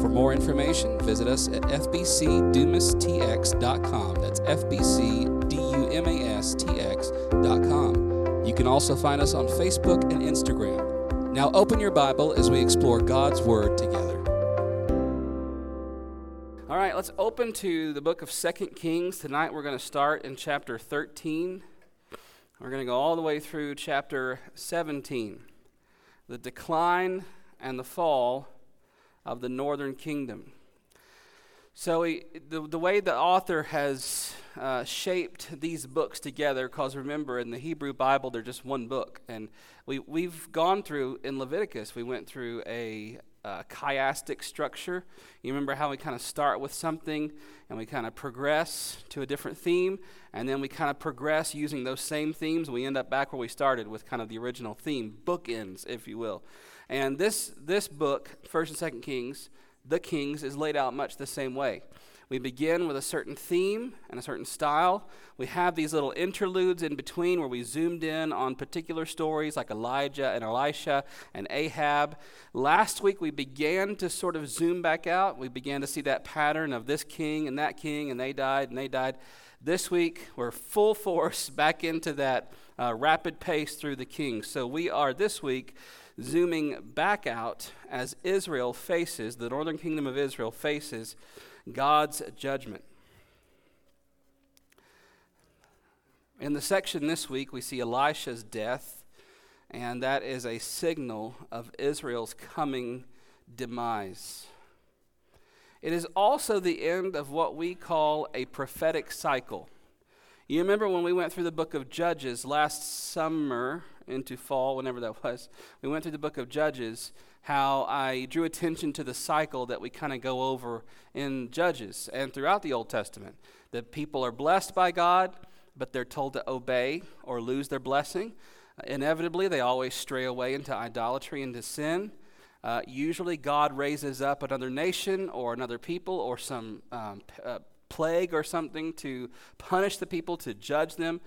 For more information, visit us at fbcdumastx.com. That's fbcdumastx.com. You can also find us on Facebook and Instagram. Now open your Bible as we explore God's Word together. All right, let's open to the book of Second Kings. Tonight we're going to start in chapter 13. We're going to go all the way through chapter 17. The decline and the fall of the northern kingdom. So, he, the, the way the author has uh, shaped these books together, because remember, in the Hebrew Bible, they're just one book. And we, we've gone through, in Leviticus, we went through a, a chiastic structure. You remember how we kind of start with something and we kind of progress to a different theme, and then we kind of progress using those same themes. We end up back where we started with kind of the original theme, bookends, if you will. And this, this book, 1st and 2nd Kings, the Kings, is laid out much the same way. We begin with a certain theme and a certain style. We have these little interludes in between where we zoomed in on particular stories like Elijah and Elisha and Ahab. Last week we began to sort of zoom back out. We began to see that pattern of this king and that king, and they died and they died. This week we're full force back into that uh, rapid pace through the kings. So we are this week zooming back out as Israel faces, the northern kingdom of Israel faces God's judgment. In the section this week, we see Elisha's death, and that is a signal of Israel's coming demise. It is also the end of what we call a prophetic cycle. You remember when we went through the book of Judges last summer into fall, whenever that was, we went through the book of Judges, how I drew attention to the cycle that we kind of go over in Judges and throughout the Old Testament. That people are blessed by God, but they're told to obey or lose their blessing. Inevitably, they always stray away into idolatry, into sin. Uh, usually, God raises up another nation or another people or some um, uh, plague or something to punish the people, to judge them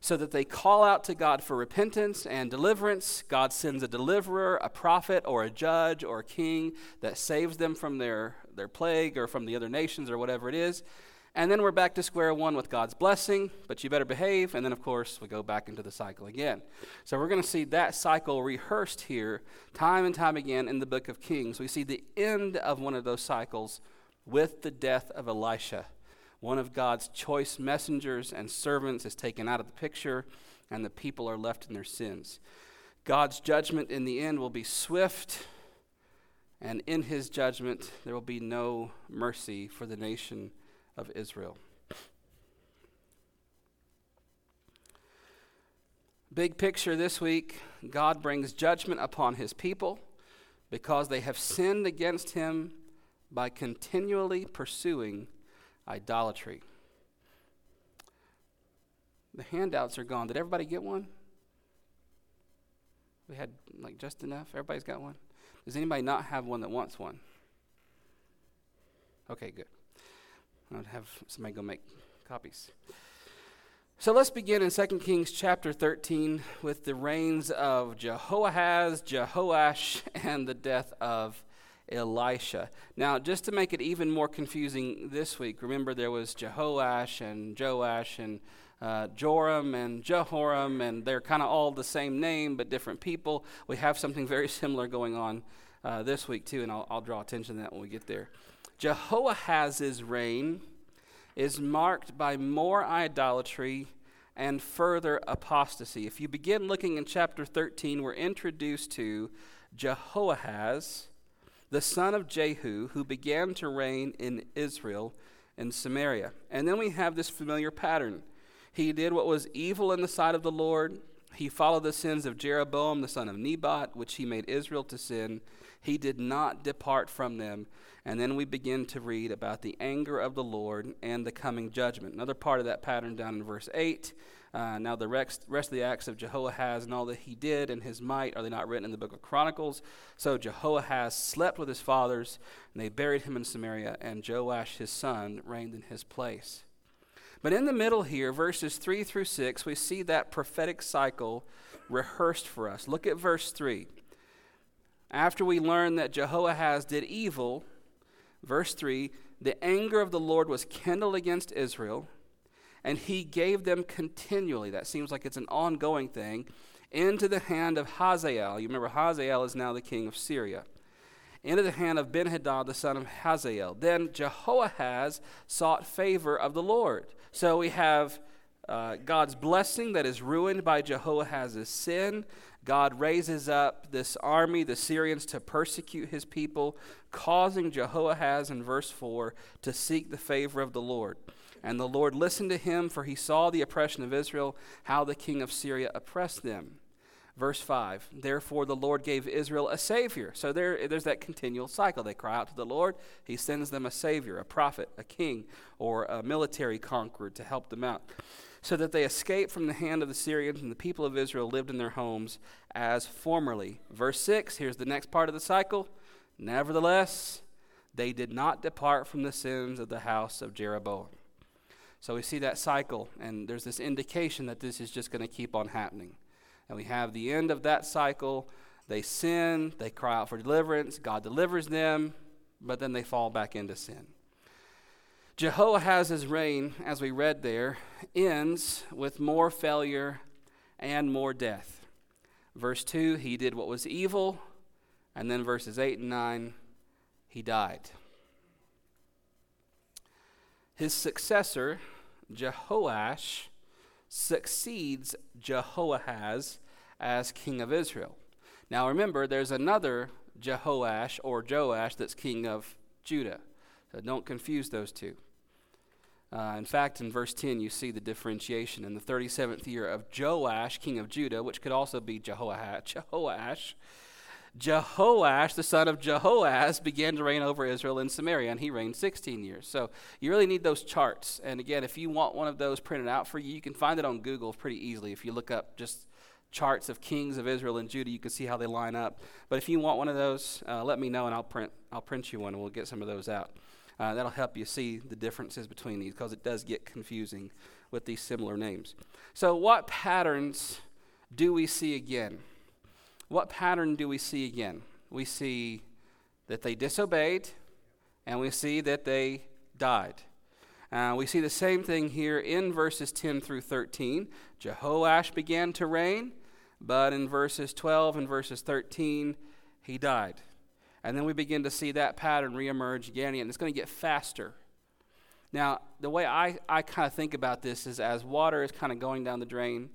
so that they call out to God for repentance and deliverance. God sends a deliverer, a prophet, or a judge, or a king that saves them from their, their plague or from the other nations or whatever it is. And then we're back to square one with God's blessing, but you better behave. And then, of course, we go back into the cycle again. So we're going to see that cycle rehearsed here time and time again in the book of Kings. We see the end of one of those cycles with the death of Elisha one of God's choice messengers and servants is taken out of the picture, and the people are left in their sins. God's judgment in the end will be swift, and in his judgment, there will be no mercy for the nation of Israel. Big picture this week God brings judgment upon his people because they have sinned against him by continually pursuing idolatry. The handouts are gone. Did everybody get one? We had like just enough. Everybody's got one. Does anybody not have one that wants one? Okay, good. I'll have somebody go make copies. So let's begin in 2 Kings chapter 13 with the reigns of Jehoahaz, Jehoash, and the death of Elisha. Now, just to make it even more confusing this week, remember there was Jehoash and Joash and uh, Joram and Jehoram, and they're kind of all the same name but different people. We have something very similar going on uh, this week, too, and I'll, I'll draw attention to that when we get there. Jehoahaz's reign is marked by more idolatry and further apostasy. If you begin looking in chapter 13, we're introduced to Jehoahaz the son of Jehu, who began to reign in Israel and Samaria. And then we have this familiar pattern. He did what was evil in the sight of the Lord. He followed the sins of Jeroboam the son of Nebat, which he made Israel to sin. He did not depart from them. And then we begin to read about the anger of the Lord and the coming judgment. Another part of that pattern down in verse 8. Uh, now, the rest, rest of the acts of Jehoahaz and all that he did and his might are they not written in the book of Chronicles? So Jehoahaz slept with his fathers, and they buried him in Samaria, and Joash his son reigned in his place. But in the middle here, verses 3 through 6, we see that prophetic cycle rehearsed for us. Look at verse 3. After we learn that Jehoahaz did evil, verse 3 the anger of the Lord was kindled against Israel, and he gave them continually, that seems like it's an ongoing thing, into the hand of Hazael. You remember, Hazael is now the king of Syria. Into the hand of Benhadad, the son of Hazael. Then Jehoahaz sought favor of the Lord. So we have uh, God's blessing that is ruined by Jehoahaz's sin. God raises up this army, the Syrians, to persecute his people, causing Jehoahaz in verse 4 to seek the favor of the Lord. And the Lord listened to him, for he saw the oppression of Israel, how the king of Syria oppressed them. Verse 5 Therefore the Lord gave Israel a Savior. So there, there's that continual cycle. They cry out to the Lord, He sends them a Savior, a prophet, a king, or a military conqueror to help them out. So that they escaped from the hand of the Syrians, and the people of Israel lived in their homes as formerly. Verse 6 here's the next part of the cycle. Nevertheless, they did not depart from the sins of the house of Jeroboam. So we see that cycle, and there's this indication that this is just going to keep on happening. And we have the end of that cycle. They sin, they cry out for deliverance, God delivers them, but then they fall back into sin. Jehoahaz's reign, as we read there, ends with more failure and more death. Verse 2, he did what was evil, and then verses 8 and 9, he died. His successor, Jehoash, succeeds Jehoahaz as king of Israel. Now remember, there's another Jehoash or Joash that's king of Judah. So don't confuse those two. Uh, in fact, in verse 10, you see the differentiation. In the 37th year of Joash, king of Judah, which could also be Jehoash, Jehoash Jehoash, the son of Jehoaz, began to reign over Israel in Samaria, and he reigned 16 years. So you really need those charts. And again, if you want one of those printed out for you, you can find it on Google pretty easily. If you look up just charts of kings of Israel and Judah, you can see how they line up. But if you want one of those, uh, let me know, and I'll print I'll print you one, and we'll get some of those out. Uh, that'll help you see the differences between these because it does get confusing with these similar names. So, what patterns do we see again? What pattern do we see again? We see that they disobeyed, and we see that they died. Uh, we see the same thing here in verses 10 through 13. Jehoash began to reign, but in verses 12 and verses 13, he died. And then we begin to see that pattern reemerge again, and it's going to get faster. Now, the way I, I kind of think about this is as water is kind of going down the drain,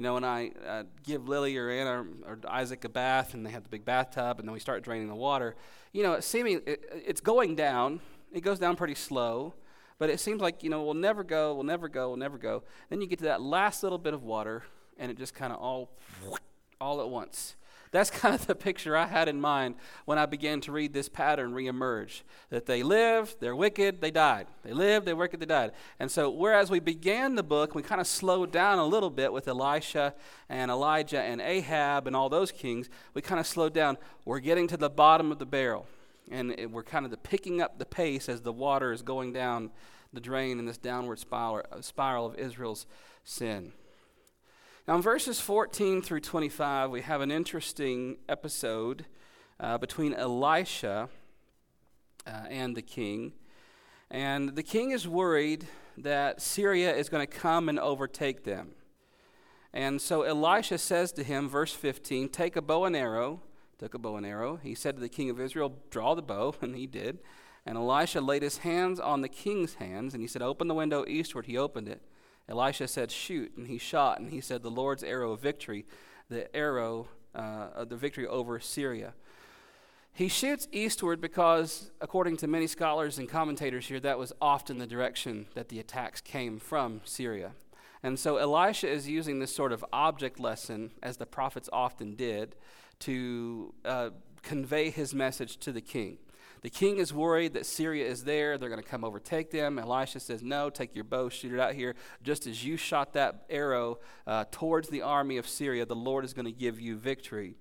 you know, when I uh, give Lily or Anna or, or, Isaac a bath and they have the big bathtub and then we start draining the water, you know, it's seeming it, it's going down. It goes down pretty slow, but it seems like you know we'll never go, we'll never go, we'll never go. Then you get to that last little bit of water, and it just kind of all, all at once. That's kind of the picture I had in mind when I began to read this pattern reemerge. That they lived, they're wicked, they died. They lived, they're wicked, they died. And so, whereas we began the book, we kind of slowed down a little bit with Elisha and Elijah and Ahab and all those kings, we kind of slowed down. We're getting to the bottom of the barrel. And it, we're kind of the picking up the pace as the water is going down the drain in this downward spiral, uh, spiral of Israel's sin. Now, in verses 14 through 25, we have an interesting episode uh, between Elisha uh, and the king. And the king is worried that Syria is going to come and overtake them. And so Elisha says to him, verse 15, Take a bow and arrow. Took a bow and arrow. He said to the king of Israel, Draw the bow, and he did. And Elisha laid his hands on the king's hands, and he said, Open the window eastward. He opened it. Elisha said, Shoot. And he shot, and he said, The Lord's arrow of victory, the arrow uh, of the victory over Syria. He shoots eastward because, according to many scholars and commentators here, that was often the direction that the attacks came from Syria. And so Elisha is using this sort of object lesson, as the prophets often did, to uh, convey his message to the king. The king is worried that Syria is there. They're going to come overtake them. Elisha says, No, take your bow, shoot it out here. Just as you shot that arrow uh, towards the army of Syria, the Lord is going to give you victory.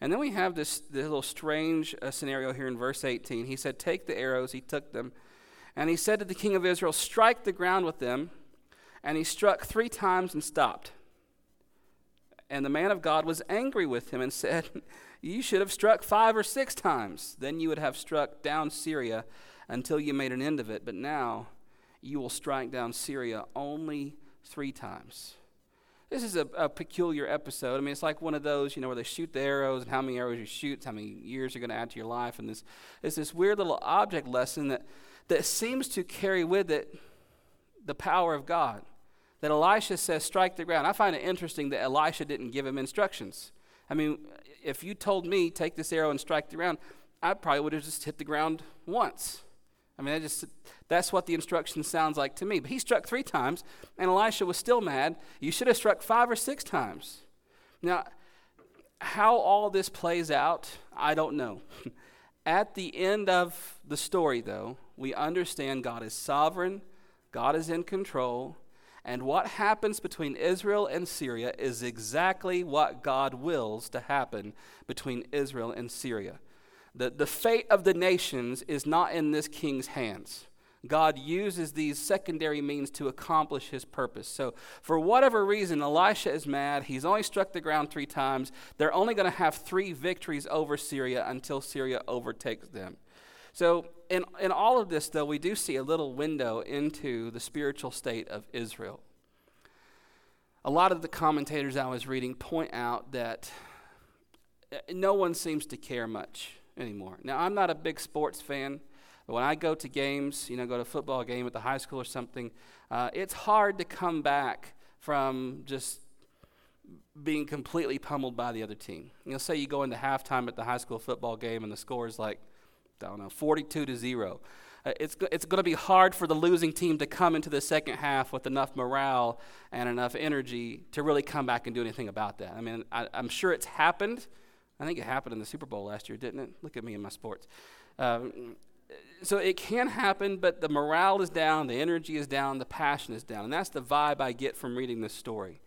And then we have this, this little strange uh, scenario here in verse 18. He said, Take the arrows. He took them. And he said to the king of Israel, Strike the ground with them. And he struck three times and stopped. And the man of God was angry with him and said, You should have struck five or six times. Then you would have struck down Syria until you made an end of it. But now you will strike down Syria only three times. This is a, a, peculiar episode. I mean, it's like one of those, you know, where they shoot the arrows and how many arrows you shoot, how many years you're going to add to your life. And this, it's this weird little object lesson that, that seems to carry with it the power of God that Elisha says, strike the ground. I find it interesting that Elisha didn't give him instructions. I mean, if you told me, take this arrow and strike the ground, I probably would have just hit the ground once. I mean, I just, that's what the instruction sounds like to me. But he struck three times, and Elisha was still mad. You should have struck five or six times. Now, how all this plays out, I don't know. At the end of the story, though, we understand God is sovereign, God is in control, and what happens between Israel and Syria is exactly what God wills to happen between Israel and Syria. The, the fate of the nations is not in this king's hands. God uses these secondary means to accomplish his purpose. So, for whatever reason, Elisha is mad. He's only struck the ground three times. They're only going to have three victories over Syria until Syria overtakes them. So, in, in all of this, though, we do see a little window into the spiritual state of Israel. A lot of the commentators I was reading point out that no one seems to care much anymore. Now, I'm not a big sports fan, but when I go to games, you know, go to a football game at the high school or something, uh, it's hard to come back from just being completely pummeled by the other team. You know, say you go into halftime at the high school football game and the score is like I don't know, 42 to 0. Uh, it's, it's going to be hard for the losing team to come into the second half with enough morale and enough energy to really come back and do anything about that. I mean, I, am sure it's happened. I think it happened in the Super Bowl last year, didn't it? Look at me in my sports. Um, so it can happen, but the morale is down, the energy is down, the passion is down. And that's the vibe I get from reading this story.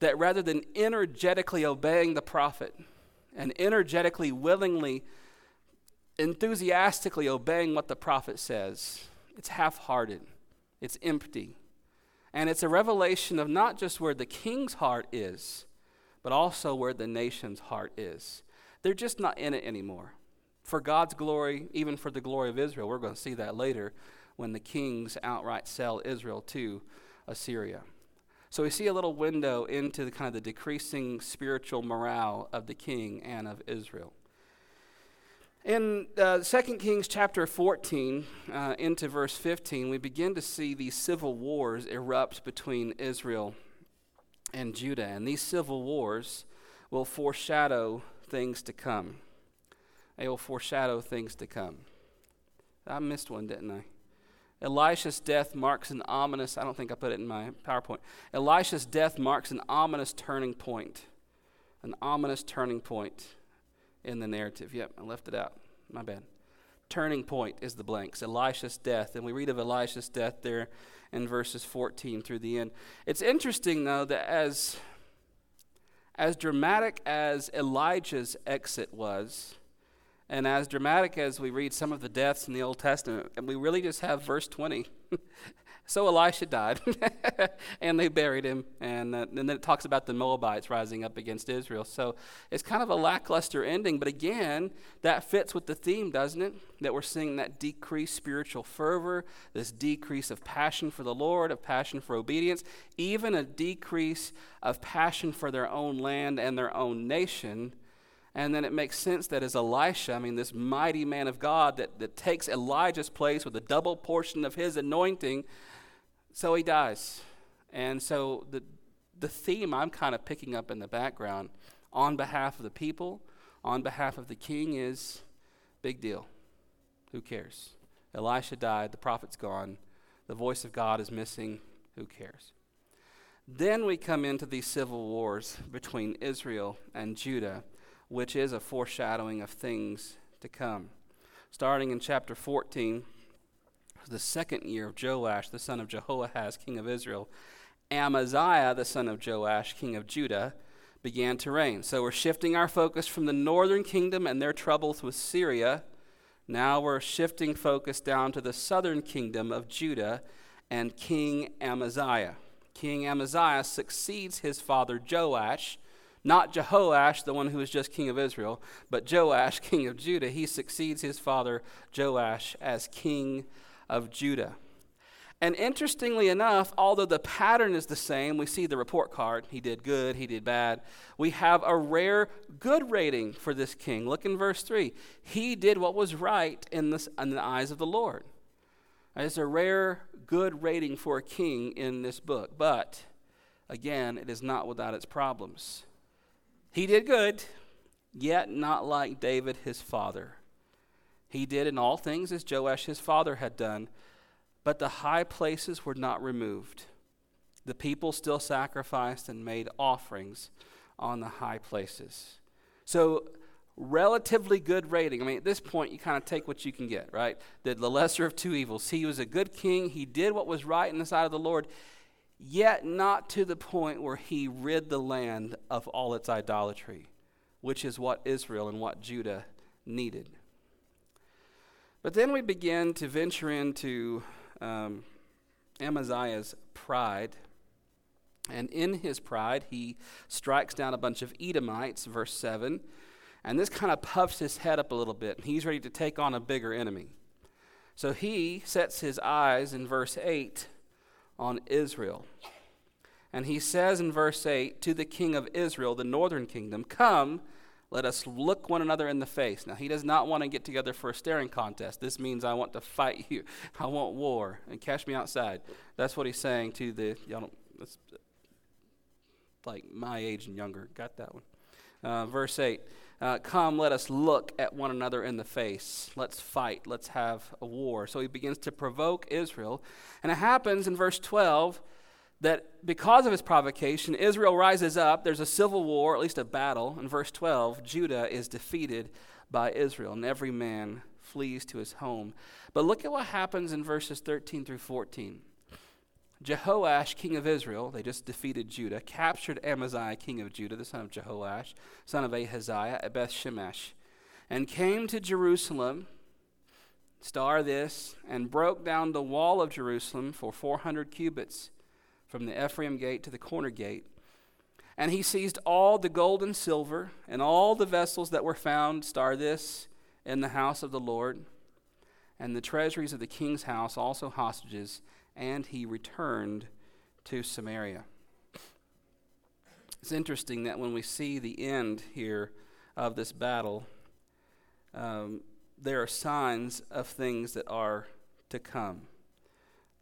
That rather than energetically obeying the prophet and energetically, willingly enthusiastically obeying what the prophet says, it's half hearted, it's empty. And it's a revelation of not just where the king's heart is, but also where the nation's heart is. They're just not in it anymore. For God's glory, even for the glory of Israel, we're going to see that later when the kings outright sell Israel to Assyria. So we see a little window into the kind of the decreasing spiritual morale of the king and of Israel. In uh, 2 Kings chapter 14 uh, into verse 15, we begin to see these civil wars erupt between Israel and Judah. And these civil wars will foreshadow things to come. They will foreshadow things to come. I missed one, didn't I? Elisha's death marks an ominous, I don't think I put it in my PowerPoint. Elisha's death marks an ominous turning point. An ominous turning point in the narrative. Yep, I left it out. My bad. Turning point is the blanks. Elisha's death. And we read of Elisha's death there in verses 14 through the end. It's interesting, though, that as, as dramatic as Elijah's exit was, and as dramatic as we read some of the deaths in the Old Testament, and we really just have verse 20 So Elisha died, and they buried him. And, uh, and then it talks about the Moabites rising up against Israel. So it's kind of a lackluster ending. But again, that fits with the theme, doesn't it? That we're seeing that decreased spiritual fervor, this decrease of passion for the Lord, of passion for obedience, even a decrease of passion for their own land and their own nation. And then it makes sense that as Elisha, I mean, this mighty man of God that, that takes Elijah's place with a double portion of his anointing, so he dies. And so the, the theme I'm kind of picking up in the background on behalf of the people, on behalf of the king, is big deal. Who cares? Elisha died, the prophet's gone, the voice of God is missing. Who cares? Then we come into these civil wars between Israel and Judah, which is a foreshadowing of things to come. Starting in chapter 14, the second year of Joash, the son of Jehoahaz, king of Israel, Amaziah, the son of Joash, king of Judah, began to reign. So we're shifting our focus from the northern kingdom and their troubles with Syria. Now we're shifting focus down to the southern kingdom of Judah and King Amaziah. King Amaziah succeeds his father Joash, not Jehoash, the one who was just king of Israel, but Joash, king of Judah. He succeeds his father Joash as king of Judah. And interestingly enough, although the pattern is the same, we see the report card. He did good, he did bad. We have a rare good rating for this king. Look in verse 3. He did what was right in, this, in the eyes of the Lord. It's a rare good rating for a king in this book. But again, it is not without its problems. He did good, yet not like David his father. He did in all things as Joash his father had done, but the high places were not removed. The people still sacrificed and made offerings on the high places. So relatively good rating. I mean, at this point, you kind of take what you can get, right? The, the lesser of two evils. He was a good king. He did what was right in the sight of the Lord, yet not to the point where he rid the land of all its idolatry, which is what Israel and what Judah needed. But then we begin to venture into um, Amaziah's pride. And in his pride, he strikes down a bunch of Edomites, verse 7 and this kind of puffs his head up a little bit, and he's ready to take on a bigger enemy. So he sets his eyes in verse 8 on Israel. And he says in verse 8 to the king of Israel, the northern kingdom, Come, let us look one another in the face. Now, he does not want to get together for a staring contest. This means I want to fight you. I want war. And catch me outside. That's what he's saying to the, y'all don't, that's like my age and younger. Got that one. Uh, verse 8 uh, Come, let us look at one another in the face. Let's fight. Let's have a war. So he begins to provoke Israel. And it happens in verse 12 that because of his provocation, Israel rises up. There's a civil war, at least a battle. In verse 12, Judah is defeated by Israel, and every man flees to his home. But look at what happens in verses 13 through 14. Jehoash, king of Israel, they just defeated Judah, captured Amaziah, king of Judah, the son of Jehoash, son of Ahaziah, at Beth Shemesh, and came to Jerusalem, star this, and broke down the wall of Jerusalem for 400 cubits from the Ephraim gate to the corner gate. And he seized all the gold and silver and all the vessels that were found, star this, in the house of the Lord, and the treasuries of the king's house, also hostages and he returned to Samaria. It's interesting that when we see the end here of this battle, um, there are signs of things that are to come.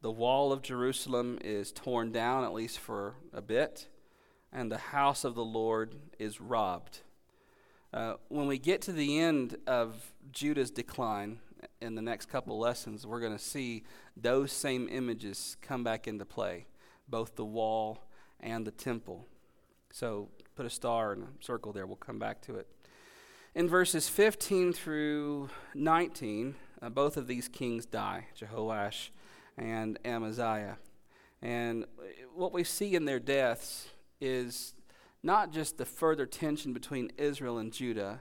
The wall of Jerusalem is torn down, at least for a bit, and the house of the Lord is robbed. Uh, when we get to the end of Judah's decline, in the next couple lessons, we're going to see those same images come back into play, both the wall and the temple. So put a star and a circle there. We'll come back to it. In verses 15 through 19, uh, both of these kings die Jehoash and Amaziah. And what we see in their deaths is not just the further tension between Israel and Judah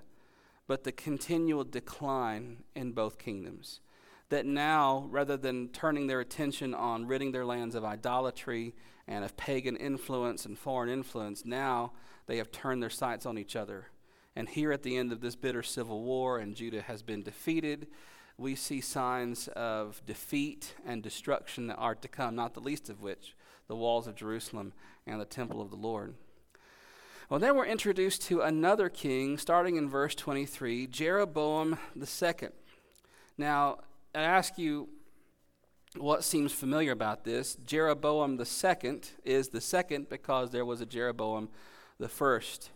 but the continual decline in both kingdoms. That now, rather than turning their attention on ridding their lands of idolatry and of pagan influence and foreign influence, now they have turned their sights on each other. And here at the end of this bitter civil war, and Judah has been defeated, we see signs of defeat and destruction that are to come, not the least of which the walls of Jerusalem and the temple of the Lord. Well, then we're introduced to another king, starting in verse 23, Jeroboam II. Now, I ask you what seems familiar about this. Jeroboam II is the second because there was a Jeroboam the first.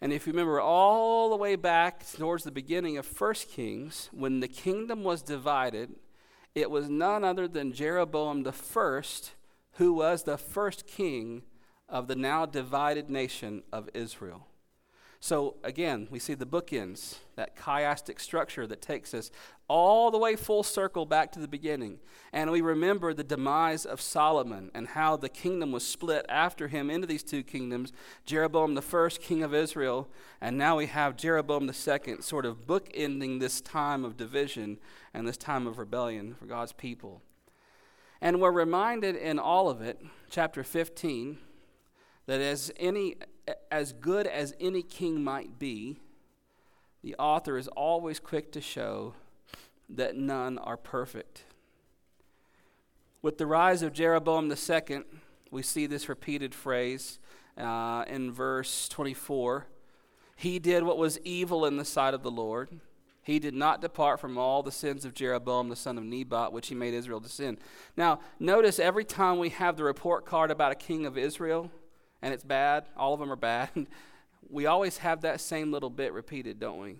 And if you remember all the way back towards the beginning of 1 Kings, when the kingdom was divided, it was none other than Jeroboam the first who was the first king of the now divided nation of Israel. So again, we see the bookends, that chiastic structure that takes us all the way full circle back to the beginning. And we remember the demise of Solomon and how the kingdom was split after him into these two kingdoms Jeroboam the first, king of Israel, and now we have Jeroboam the second, sort of bookending this time of division and this time of rebellion for God's people. And we're reminded in all of it, chapter 15, that as any as good as any king might be, the author is always quick to show that none are perfect. With the rise of Jeroboam II, we see this repeated phrase uh, in verse 24. He did what was evil in the sight of the Lord. He did not depart from all the sins of Jeroboam, the son of Nebat, which he made Israel to sin. Now, notice every time we have the report card about a king of Israel, and it's bad, all of them are bad, we always have that same little bit repeated, don't we?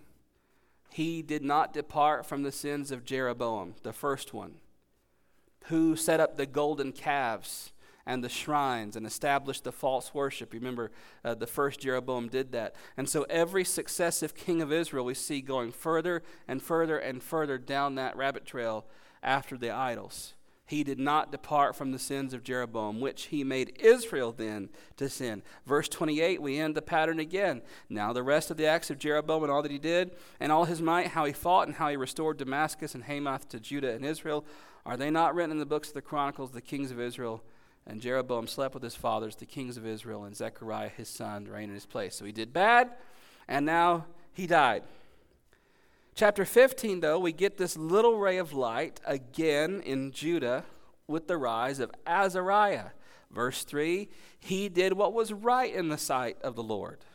He did not depart from the sins of Jeroboam, the first one, who set up the golden calves and the shrines and established the false worship. Remember, uh, the first Jeroboam did that. And so every successive king of Israel we see going further and further and further down that rabbit trail after the idols he did not depart from the sins of Jeroboam, which he made Israel then to sin. Verse 28, we end the pattern again. Now, the rest of the acts of Jeroboam and all that he did, and all his might, how he fought, and how he restored Damascus and Hamath to Judah and Israel, are they not written in the books of the Chronicles, the kings of Israel? And Jeroboam slept with his fathers, the kings of Israel, and Zechariah his son reigned in his place. So he did bad, and now he died. Chapter 15, though, we get this little ray of light again in Judah with the rise of Azariah. Verse 3 He did what was right in the sight of the Lord,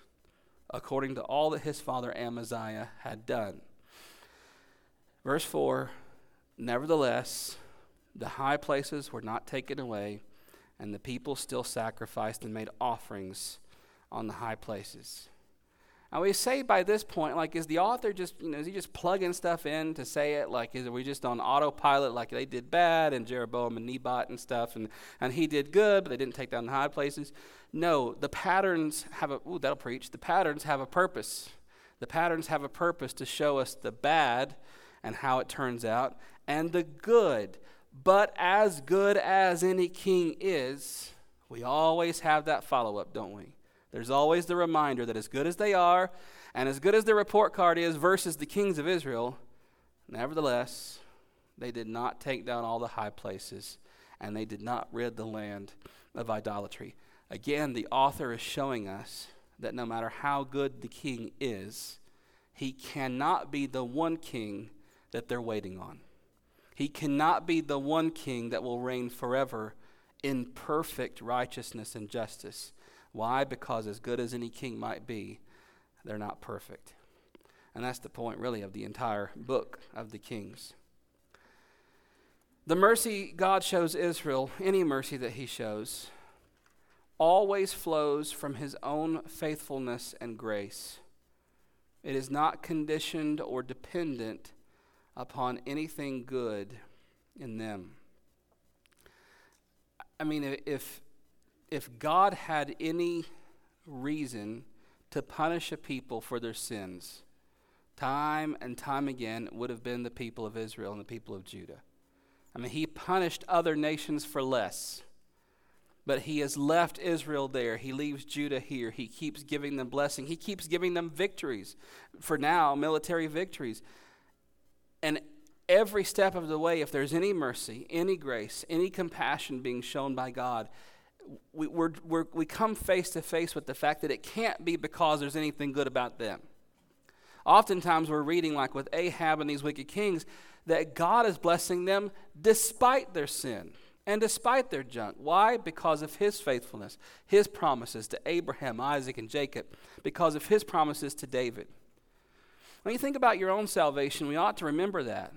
according to all that his father Amaziah had done. Verse 4 Nevertheless, the high places were not taken away, and the people still sacrificed and made offerings on the high places. I we say by this point, like, is the author just, you know, is he just plugging stuff in to say it? Like, is we just on autopilot, like they did bad and Jeroboam and Nebat and stuff, and, and he did good, but they didn't take down the high places? No, the patterns have a, ooh, that'll preach. The patterns have a purpose. The patterns have a purpose to show us the bad and how it turns out, and the good. But as good as any king is, we always have that follow up, don't we? There's always the reminder that as good as they are, and as good as their report card is versus the kings of Israel, nevertheless, they did not take down all the high places, and they did not rid the land of idolatry. Again, the author is showing us that no matter how good the king is, he cannot be the one king that they're waiting on. He cannot be the one king that will reign forever in perfect righteousness and justice. Why? Because as good as any king might be, they're not perfect. And that's the point, really, of the entire book of the Kings. The mercy God shows Israel, any mercy that he shows, always flows from his own faithfulness and grace. It is not conditioned or dependent upon anything good in them. I mean, if if God had any reason to punish a people for their sins, time and time again, it would have been the people of Israel and the people of Judah. I mean, he punished other nations for less, but he has left Israel there. He leaves Judah here. He keeps giving them blessing. He keeps giving them victories. For now, military victories. And every step of the way, if there's any mercy, any grace, any compassion being shown by God, we, we're, we're, we come face to face with the fact that it can't be because there's anything good about them. Oftentimes, we're reading, like with Ahab and these wicked kings, that God is blessing them despite their sin and despite their junk. Why? Because of his faithfulness, his promises to Abraham, Isaac, and Jacob, because of his promises to David. When you think about your own salvation, we ought to remember that.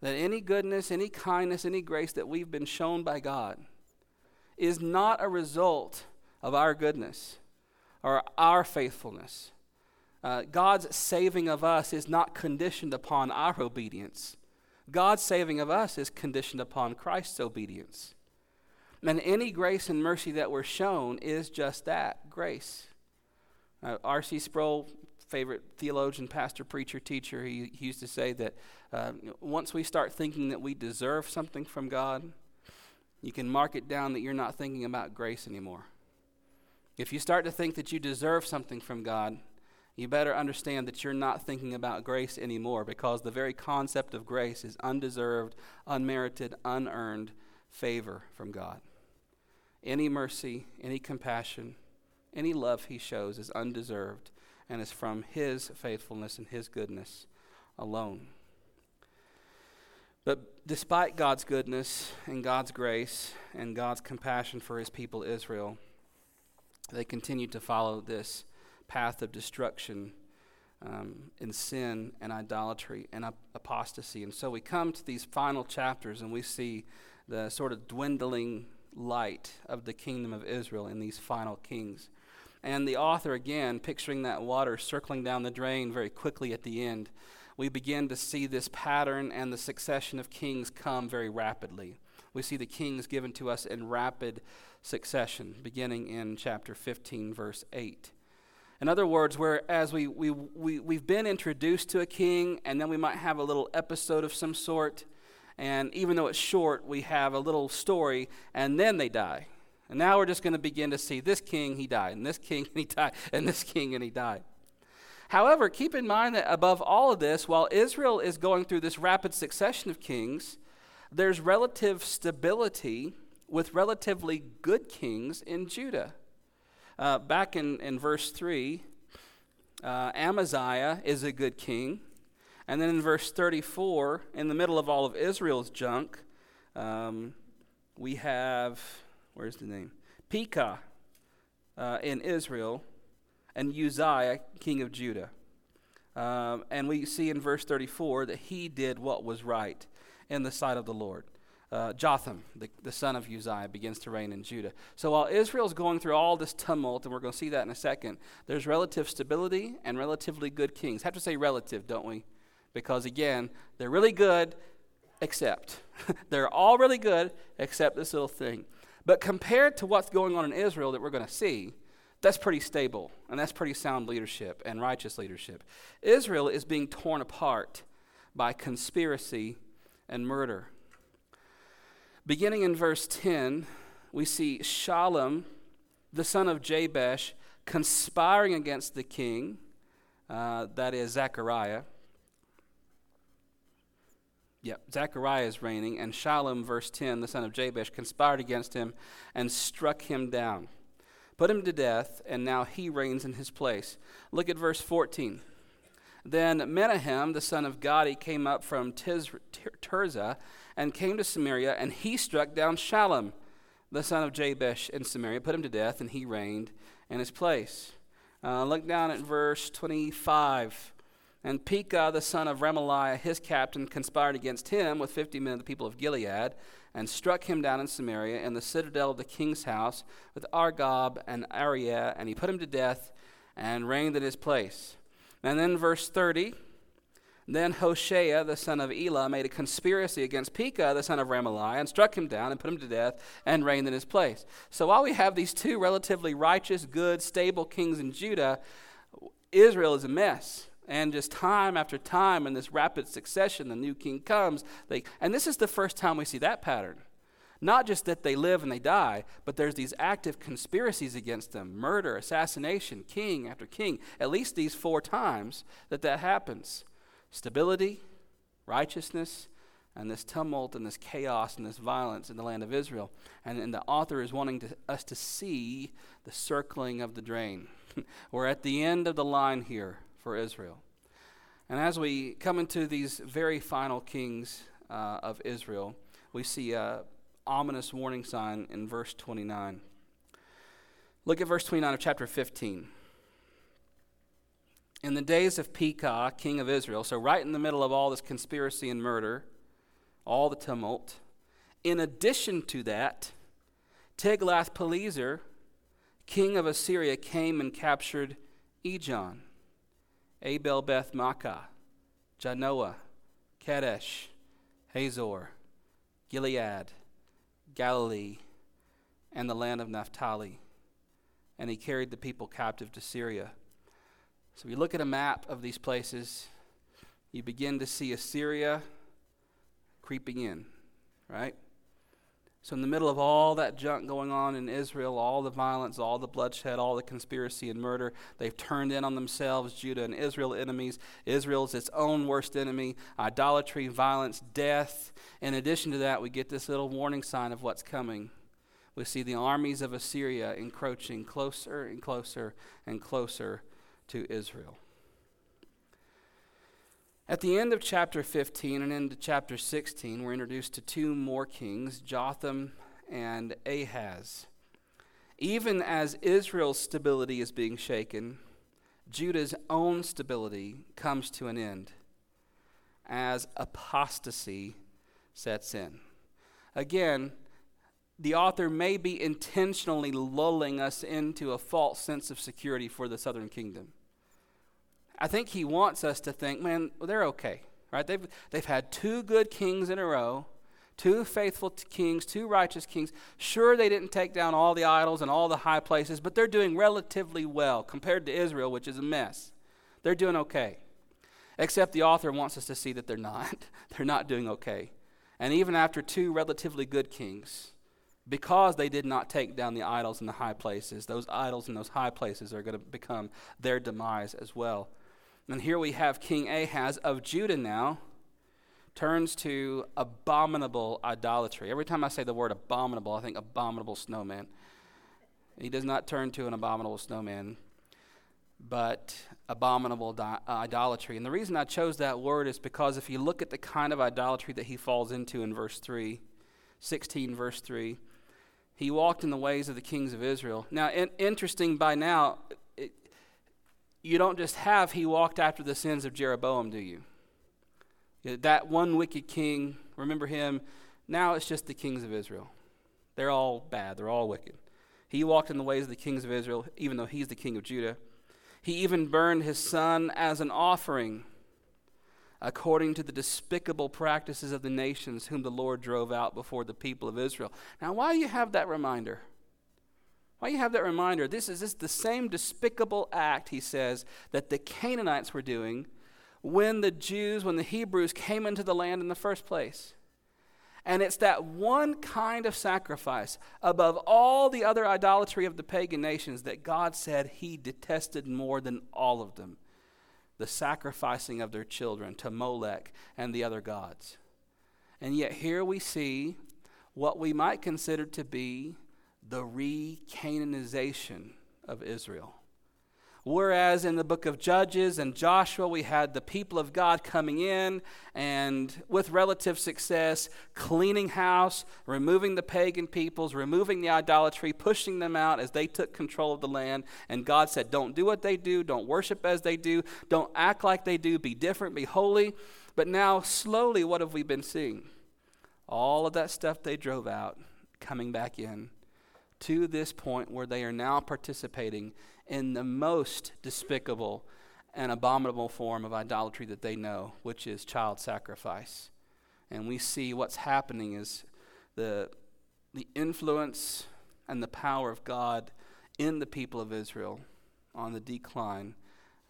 That any goodness, any kindness, any grace that we've been shown by God, is not a result of our goodness or our faithfulness. Uh, God's saving of us is not conditioned upon our obedience. God's saving of us is conditioned upon Christ's obedience. And any grace and mercy that we're shown is just that grace. Uh, R.C. Sproul, favorite theologian, pastor, preacher, teacher, he, he used to say that uh, once we start thinking that we deserve something from God, you can mark it down that you're not thinking about grace anymore. If you start to think that you deserve something from God, you better understand that you're not thinking about grace anymore because the very concept of grace is undeserved, unmerited, unearned favor from God. Any mercy, any compassion, any love he shows is undeserved and is from his faithfulness and his goodness alone. But despite God's goodness and God's grace and God's compassion for his people Israel, they continued to follow this path of destruction um, in sin and idolatry and ap- apostasy. And so we come to these final chapters and we see the sort of dwindling light of the kingdom of Israel in these final kings. And the author, again, picturing that water circling down the drain very quickly at the end, we begin to see this pattern and the succession of kings come very rapidly. We see the kings given to us in rapid succession, beginning in chapter 15, verse 8. In other words, whereas we, we, we, we've been introduced to a king, and then we might have a little episode of some sort, and even though it's short, we have a little story, and then they die. And now we're just going to begin to see this king, he died, and this king, and he died, and this king, and he died. However, keep in mind that above all of this, while Israel is going through this rapid succession of kings, there's relative stability with relatively good kings in Judah. Uh, back in, in verse 3, uh, Amaziah is a good king. And then in verse 34, in the middle of all of Israel's junk, um, we have, where's the name? Pekah uh, in Israel and Uzziah, king of Judah. Um, and we see in verse 34 that he did what was right in the sight of the Lord. Uh, Jotham, the, the son of Uzziah, begins to reign in Judah. So while Israel's going through all this tumult, and we're going to see that in a second, there's relative stability and relatively good kings. Have to say relative, don't we? Because again, they're really good, except. they're all really good, except this little thing. But compared to what's going on in Israel that we're going to see, that's pretty stable, and that's pretty sound leadership and righteous leadership. Israel is being torn apart by conspiracy and murder. Beginning in verse 10, we see Shallum, the son of Jabesh, conspiring against the king, uh, that is Zechariah. Yep, Zechariah is reigning, and Shallum, verse 10, the son of Jabesh, conspired against him and struck him down put him to death, and now he reigns in his place. Look at verse 14. Then Menahem, the son of Gadi, came up from Tiz- Tirzah and came to Samaria, and he struck down Shallum, the son of Jabesh, in Samaria, put him to death, and he reigned in his place. Uh, look down at verse 25. And Pekah, the son of Remaliah, his captain, conspired against him with fifty men of the people of Gilead and struck him down in Samaria in the citadel of the king's house with Argob and Arieh, and he put him to death and reigned in his place. And then verse 30, then Hoshea, the son of Elah, made a conspiracy against Pekah, the son of Remaliah, and struck him down and put him to death and reigned in his place. So while we have these two relatively righteous, good, stable kings in Judah, Israel is a mess. And just time after time in this rapid succession, the new king comes. They, and this is the first time we see that pattern. Not just that they live and they die, but there's these active conspiracies against them murder, assassination, king after king. At least these four times that that happens. Stability, righteousness, and this tumult and this chaos and this violence in the land of Israel. And, and the author is wanting to, us to see the circling of the drain. We're at the end of the line here for Israel. And as we come into these very final kings uh, of Israel, we see a ominous warning sign in verse 29. Look at verse 29 of chapter 15. In the days of Pekah, king of Israel, so right in the middle of all this conspiracy and murder, all the tumult, in addition to that, Tiglath-Pileser, king of Assyria, came and captured Ijon Abel Beth Maachah, Janoah, Kadesh, Hazor, Gilead, Galilee, and the land of Naphtali. And he carried the people captive to Syria. So, if you look at a map of these places, you begin to see Assyria creeping in, right? So, in the middle of all that junk going on in Israel, all the violence, all the bloodshed, all the conspiracy and murder, they've turned in on themselves, Judah and Israel enemies. Israel's its own worst enemy idolatry, violence, death. In addition to that, we get this little warning sign of what's coming. We see the armies of Assyria encroaching closer and closer and closer to Israel. At the end of chapter 15 and into chapter 16, we're introduced to two more kings, Jotham and Ahaz. Even as Israel's stability is being shaken, Judah's own stability comes to an end as apostasy sets in. Again, the author may be intentionally lulling us into a false sense of security for the southern kingdom. I think he wants us to think, man, well, they're okay, right? They've, they've had two good kings in a row, two faithful kings, two righteous kings. Sure, they didn't take down all the idols and all the high places, but they're doing relatively well compared to Israel, which is a mess. They're doing okay. Except the author wants us to see that they're not. they're not doing okay. And even after two relatively good kings, because they did not take down the idols in the high places, those idols in those high places are going to become their demise as well. And here we have King Ahaz of Judah now turns to abominable idolatry. Every time I say the word abominable, I think abominable snowman. He does not turn to an abominable snowman, but abominable di- uh, idolatry. And the reason I chose that word is because if you look at the kind of idolatry that he falls into in verse 3, 16, verse 3, he walked in the ways of the kings of Israel. Now, in, interesting by now, you don't just have he walked after the sins of Jeroboam, do you? That one wicked king, remember him? Now it's just the kings of Israel. They're all bad, they're all wicked. He walked in the ways of the kings of Israel, even though he's the king of Judah. He even burned his son as an offering, according to the despicable practices of the nations whom the Lord drove out before the people of Israel. Now, why do you have that reminder? Why you have that reminder? This is this the same despicable act, he says, that the Canaanites were doing when the Jews, when the Hebrews came into the land in the first place. And it's that one kind of sacrifice above all the other idolatry of the pagan nations that God said he detested more than all of them the sacrificing of their children to Molech and the other gods. And yet, here we see what we might consider to be the re Canaanization of Israel. Whereas in the book of Judges and Joshua, we had the people of God coming in and with relative success, cleaning house, removing the pagan peoples, removing the idolatry, pushing them out as they took control of the land. And God said, Don't do what they do, don't worship as they do, don't act like they do, be different, be holy. But now, slowly, what have we been seeing? All of that stuff they drove out coming back in to this point where they are now participating in the most despicable and abominable form of idolatry that they know, which is child sacrifice. And we see what's happening is the, the influence and the power of God in the people of Israel on the decline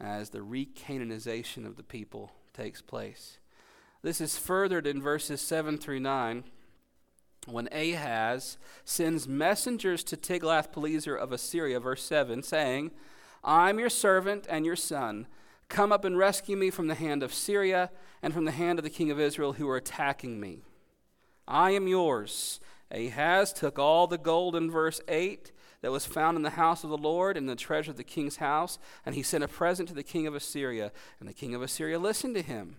as the re-Canaanization of the people takes place. This is furthered in verses 7 through 9 when Ahaz sends messengers to Tiglath-Pileser of Assyria, verse 7, saying, I'm your servant and your son. Come up and rescue me from the hand of Syria and from the hand of the king of Israel who are attacking me. I am yours. Ahaz took all the gold in verse 8 that was found in the house of the Lord and the treasure of the king's house, and he sent a present to the king of Assyria. And the king of Assyria listened to him.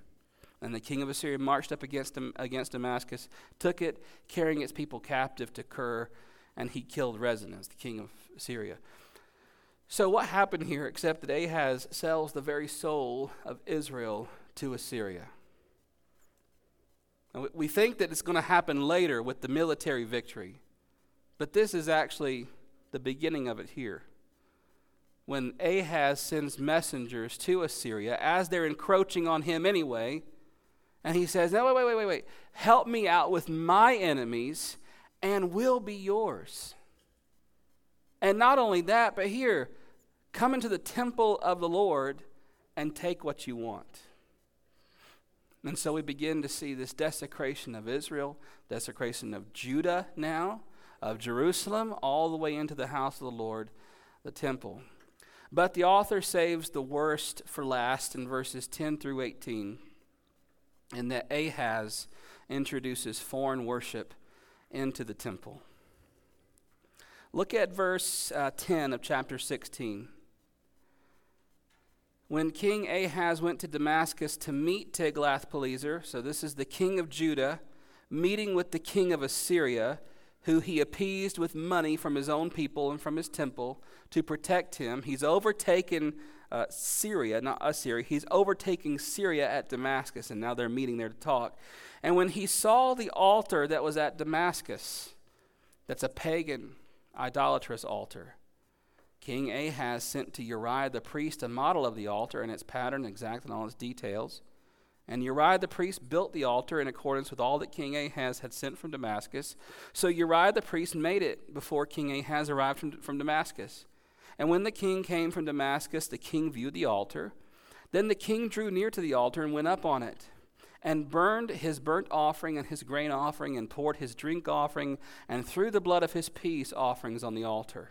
And the king of Assyria marched up against, him, against Damascus, took it, carrying its people captive to Kir, and he killed Rezin, the king of Assyria. So, what happened here except that Ahaz sells the very soul of Israel to Assyria? we think that it's going to happen later with the military victory, but this is actually the beginning of it here. When Ahaz sends messengers to Assyria, as they're encroaching on him anyway, and he says, No, wait, wait, wait, wait, wait. Help me out with my enemies, and we'll be yours. And not only that, but here, come into the temple of the Lord and take what you want. And so we begin to see this desecration of Israel, desecration of Judah now, of Jerusalem, all the way into the house of the Lord, the temple. But the author saves the worst for last in verses 10 through 18, in that Ahaz introduces foreign worship into the temple. Look at verse uh, 10 of chapter 16. When King Ahaz went to Damascus to meet Tiglath-Pileser, so this is the king of Judah, meeting with the king of Assyria, who he appeased with money from his own people and from his temple to protect him. He's overtaken uh, Syria, not Assyria. He's overtaking Syria at Damascus, and now they're meeting there to talk. And when he saw the altar that was at Damascus, that's a pagan, idolatrous altar, King Ahaz sent to Uriah the priest a model of the altar and its pattern, exact in all its details. And Uriah the priest built the altar in accordance with all that King Ahaz had sent from Damascus. So Uriah the priest made it before King Ahaz arrived from, from Damascus. And when the king came from Damascus, the king viewed the altar. Then the king drew near to the altar and went up on it and burned his burnt offering and his grain offering, and poured his drink offering, and threw the blood of his peace offerings on the altar.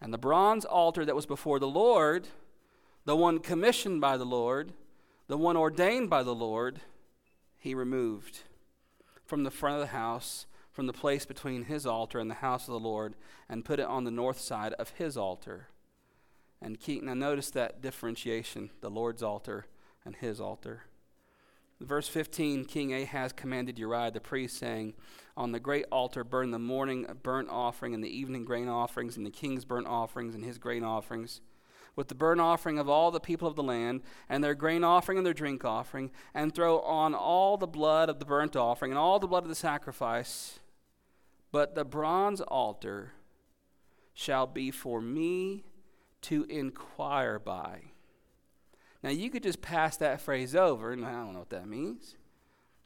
And the bronze altar that was before the Lord, the one commissioned by the Lord, the one ordained by the Lord, he removed from the front of the house, from the place between his altar and the house of the Lord, and put it on the north side of his altar. And keep, now notice that differentiation the Lord's altar and his altar. Verse 15 King Ahaz commanded Uriah the priest, saying, On the great altar burn the morning burnt offering and the evening grain offerings, and the king's burnt offerings and his grain offerings, with the burnt offering of all the people of the land, and their grain offering and their drink offering, and throw on all the blood of the burnt offering and all the blood of the sacrifice. But the bronze altar shall be for me to inquire by now, you could just pass that phrase over, and I don't know what that means.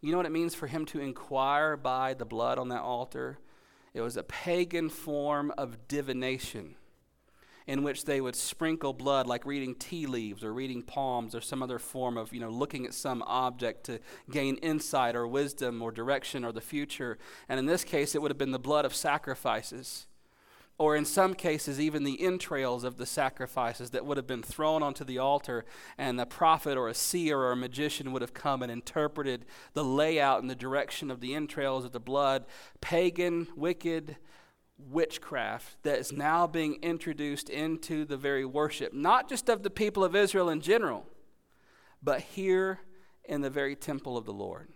You know what it means for him to inquire by the blood on that altar? It was a pagan form of divination in which they would sprinkle blood, like reading tea leaves or reading palms or some other form of, you know, looking at some object to gain insight or wisdom or direction or the future. And in this case, it would have been the blood of sacrifices or in some cases, even the entrails of the sacrifices that would have been thrown onto the altar, and a prophet or a seer or a magician would have come and interpreted the layout and the direction of the entrails of the blood. Pagan, wicked witchcraft that is now being introduced into the very worship, not just of the people of Israel in general, but here in the very temple of the Lord.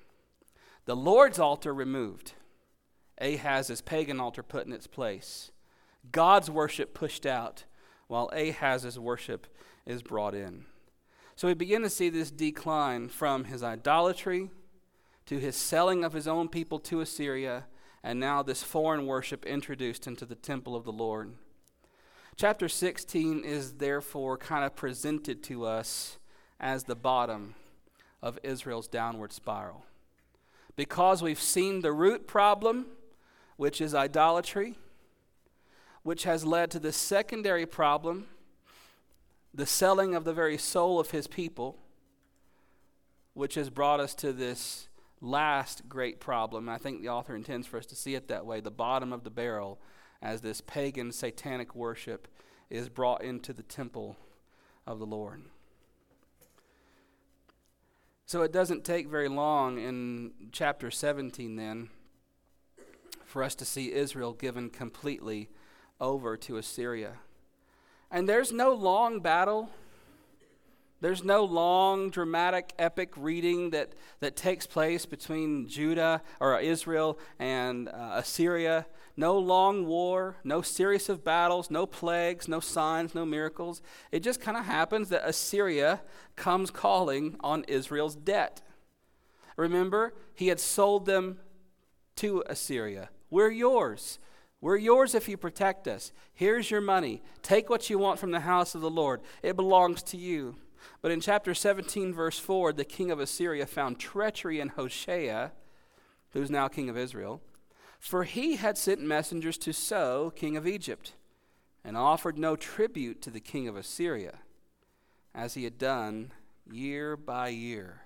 The Lord's altar removed, Ahaz's pagan altar put in its place. God's worship pushed out, while Ahaz's worship is brought in. So we begin to see this decline from his idolatry to his selling of his own people to Assyria, and now this foreign worship introduced into the temple of the Lord. Chapter 16 is therefore kind of presented to us as the bottom of Israel's downward spiral. Because we've seen the root problem, which is idolatry, which has led to the secondary problem the selling of the very soul of his people, which has brought us to this last great problem. I think the author intends for us to see it that way the bottom of the barrel, as this pagan satanic worship is brought into the temple of the Lord. So it doesn't take very long in chapter 17 then for us to see Israel given completely over to Assyria. And there's no long battle. There's no long, dramatic, epic reading that, that takes place between Judah or Israel and uh, Assyria. No long war, no series of battles, no plagues, no signs, no miracles. It just kind of happens that Assyria comes calling on Israel's debt. Remember, he had sold them to Assyria. We're yours. We're yours if you protect us. Here's your money. Take what you want from the house of the Lord. It belongs to you. But in chapter 17, verse 4, the king of Assyria found treachery in Hoshea, who's now king of Israel, for he had sent messengers to So, king of Egypt. and offered no tribute to the king of Assyria, as he had done year by year.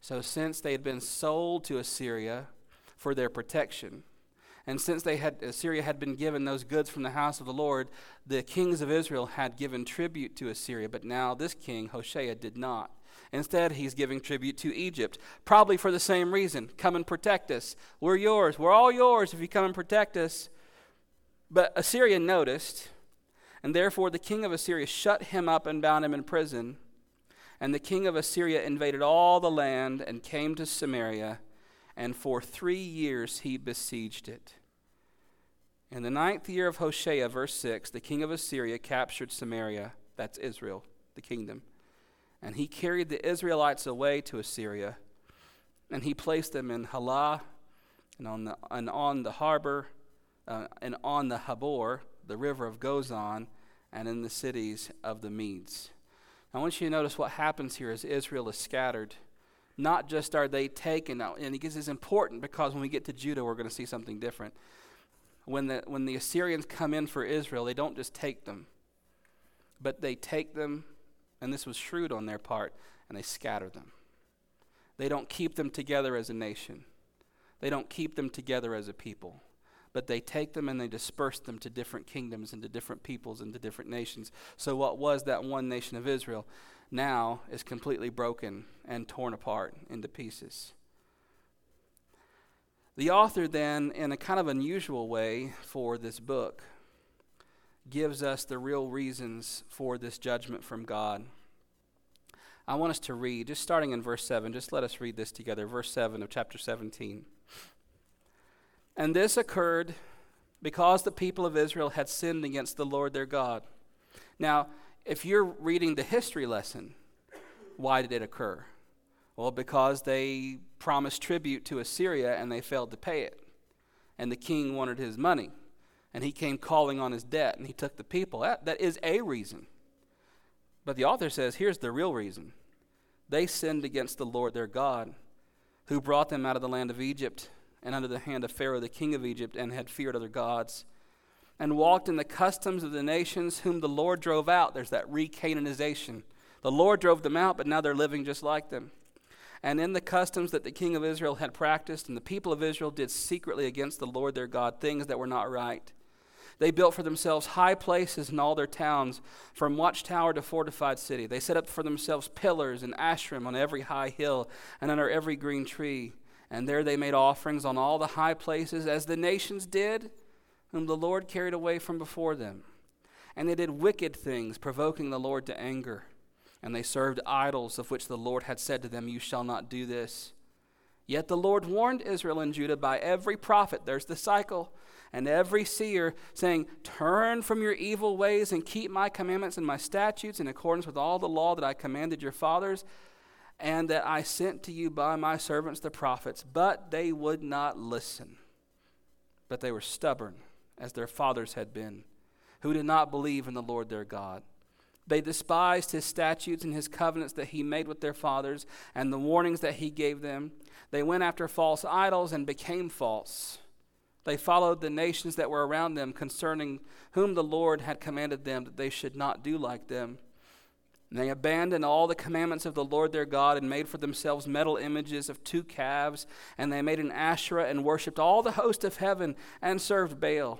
So, since they had been sold to Assyria for their protection, and since they had, Assyria had been given those goods from the house of the Lord, the kings of Israel had given tribute to Assyria. But now this king, Hoshea, did not. Instead, he's giving tribute to Egypt, probably for the same reason. Come and protect us. We're yours. We're all yours if you come and protect us. But Assyria noticed, and therefore the king of Assyria shut him up and bound him in prison. And the king of Assyria invaded all the land and came to Samaria, and for three years he besieged it. In the ninth year of Hoshea, verse 6, the king of Assyria captured Samaria, that's Israel, the kingdom, and he carried the Israelites away to Assyria, and he placed them in Halah and on the, and on the harbor uh, and on the Habor, the river of Gozan, and in the cities of the Medes. I want you to notice what happens here as Israel is scattered. Not just are they taken, and this is important because when we get to Judah, we're going to see something different. When the, when the Assyrians come in for Israel, they don't just take them, but they take them, and this was shrewd on their part, and they scatter them. They don't keep them together as a nation, they don't keep them together as a people but they take them and they disperse them to different kingdoms and to different peoples and to different nations. So, what was that one nation of Israel now is completely broken and torn apart into pieces. The author, then, in a kind of unusual way for this book, gives us the real reasons for this judgment from God. I want us to read, just starting in verse 7, just let us read this together. Verse 7 of chapter 17. And this occurred because the people of Israel had sinned against the Lord their God. Now, if you're reading the history lesson, why did it occur? Well, because they promised tribute to Assyria and they failed to pay it. And the king wanted his money. And he came calling on his debt and he took the people. That, that is a reason. But the author says here's the real reason they sinned against the Lord their God, who brought them out of the land of Egypt and under the hand of Pharaoh, the king of Egypt, and had feared other gods, and walked in the customs of the nations whom the Lord drove out. There's that re-Canaanization. The Lord drove them out, but now they're living just like them. And in the customs that the king of Israel had practiced, and the people of Israel did secretly against the Lord their God things that were not right. They built for themselves high places in all their towns, from watchtower to fortified city. They set up for themselves pillars and Asherim on every high hill and under every green tree. And there they made offerings on all the high places, as the nations did, whom the Lord carried away from before them. And they did wicked things, provoking the Lord to anger. And they served idols, of which the Lord had said to them, You shall not do this. Yet the Lord warned Israel and Judah by every prophet, there's the cycle, and every seer, saying, Turn from your evil ways and keep my commandments and my statutes in accordance with all the law that I commanded your fathers and that I sent to you by my servants the prophets, but they would not listen. But they were stubborn, as their fathers had been, who did not believe in the Lord their God. They despised his statutes and his covenants that he made with their fathers, and the warnings that he gave them. They went after false idols and became false. They followed the nations that were around them, concerning whom the Lord had commanded them that they should not do like them. And they abandoned all the commandments of the Lord their God and made for themselves metal images of two calves. And they made an Asherah and worshipped all the host of heaven and served Baal.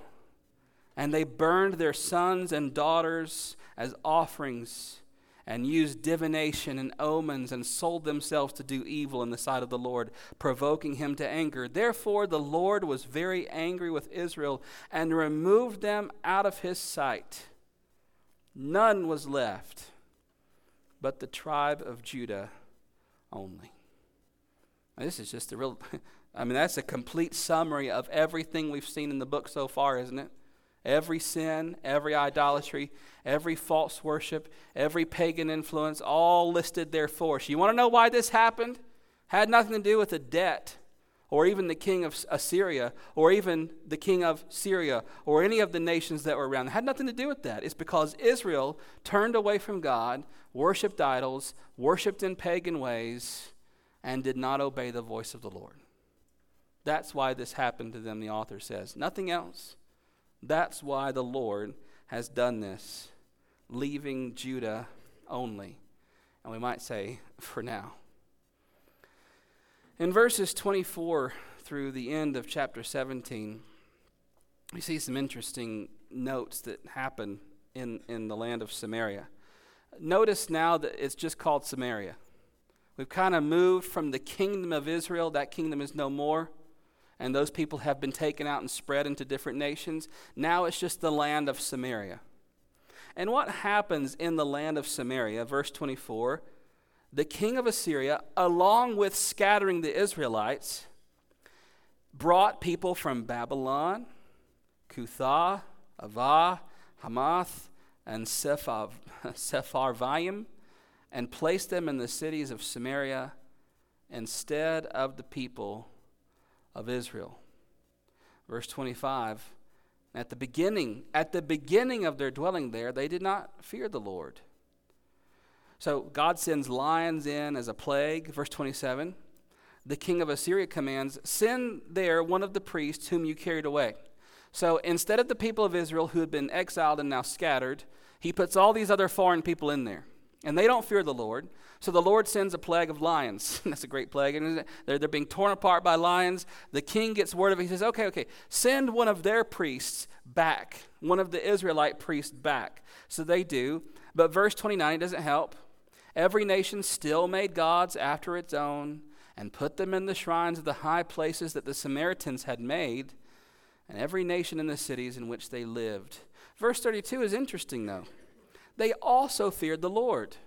And they burned their sons and daughters as offerings and used divination and omens and sold themselves to do evil in the sight of the Lord, provoking him to anger. Therefore, the Lord was very angry with Israel and removed them out of his sight. None was left but the tribe of Judah only. Now, this is just a real, I mean, that's a complete summary of everything we've seen in the book so far, isn't it? Every sin, every idolatry, every false worship, every pagan influence, all listed there for us. You want to know why this happened? Had nothing to do with a debt or even the king of Assyria, or even the king of Syria, or any of the nations that were around. It had nothing to do with that. It's because Israel turned away from God, worshiped idols, worshiped in pagan ways, and did not obey the voice of the Lord. That's why this happened to them, the author says. Nothing else. That's why the Lord has done this, leaving Judah only. And we might say, for now. In verses 24 through the end of chapter 17, we see some interesting notes that happen in, in the land of Samaria. Notice now that it's just called Samaria. We've kind of moved from the kingdom of Israel, that kingdom is no more, and those people have been taken out and spread into different nations. Now it's just the land of Samaria. And what happens in the land of Samaria, verse 24, the king of Assyria, along with scattering the Israelites, brought people from Babylon, Cuthah, Avah, Hamath, and Sepharvaim, and placed them in the cities of Samaria instead of the people of Israel. Verse 25 At the beginning, at the beginning of their dwelling there, they did not fear the Lord. So God sends lions in as a plague. Verse 27 The king of Assyria commands, Send there one of the priests whom you carried away. So instead of the people of Israel who had been exiled and now scattered, he puts all these other foreign people in there. And they don't fear the Lord. So the Lord sends a plague of lions. That's a great plague. And they're, they're being torn apart by lions. The king gets word of it. He says, okay, okay, send one of their priests back, one of the Israelite priests back. So they do. But verse 29 doesn't help. Every nation still made gods after its own and put them in the shrines of the high places that the Samaritans had made, and every nation in the cities in which they lived. Verse 32 is interesting, though. They also feared the Lord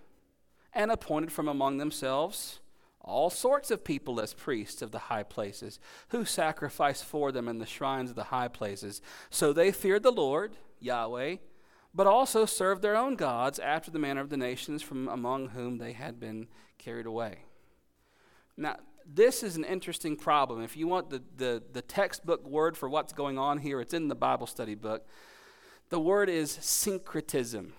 and appointed from among themselves all sorts of people as priests of the high places, who sacrificed for them in the shrines of the high places. So they feared the Lord, Yahweh, but also served their own gods after the manner of the nations from among whom they had been carried away. Now, this is an interesting problem. If you want the, the, the textbook word for what's going on here, it's in the Bible study book. The word is syncretism.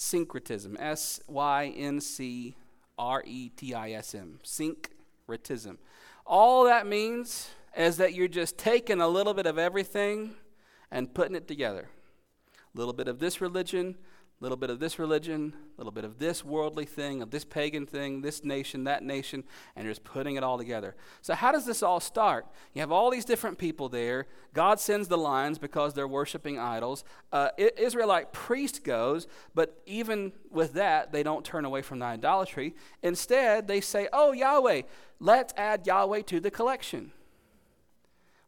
Syncretism. S Y N C R E T I S M. Syncretism. All that means is that you're just taking a little bit of everything and putting it together. A little bit of this religion, little bit of this religion, a little bit of this worldly thing, of this pagan thing, this nation, that nation, and just putting it all together. So, how does this all start? You have all these different people there. God sends the lions because they're worshiping idols. Uh, Israelite priest goes, but even with that, they don't turn away from the idolatry. Instead, they say, Oh, Yahweh, let's add Yahweh to the collection.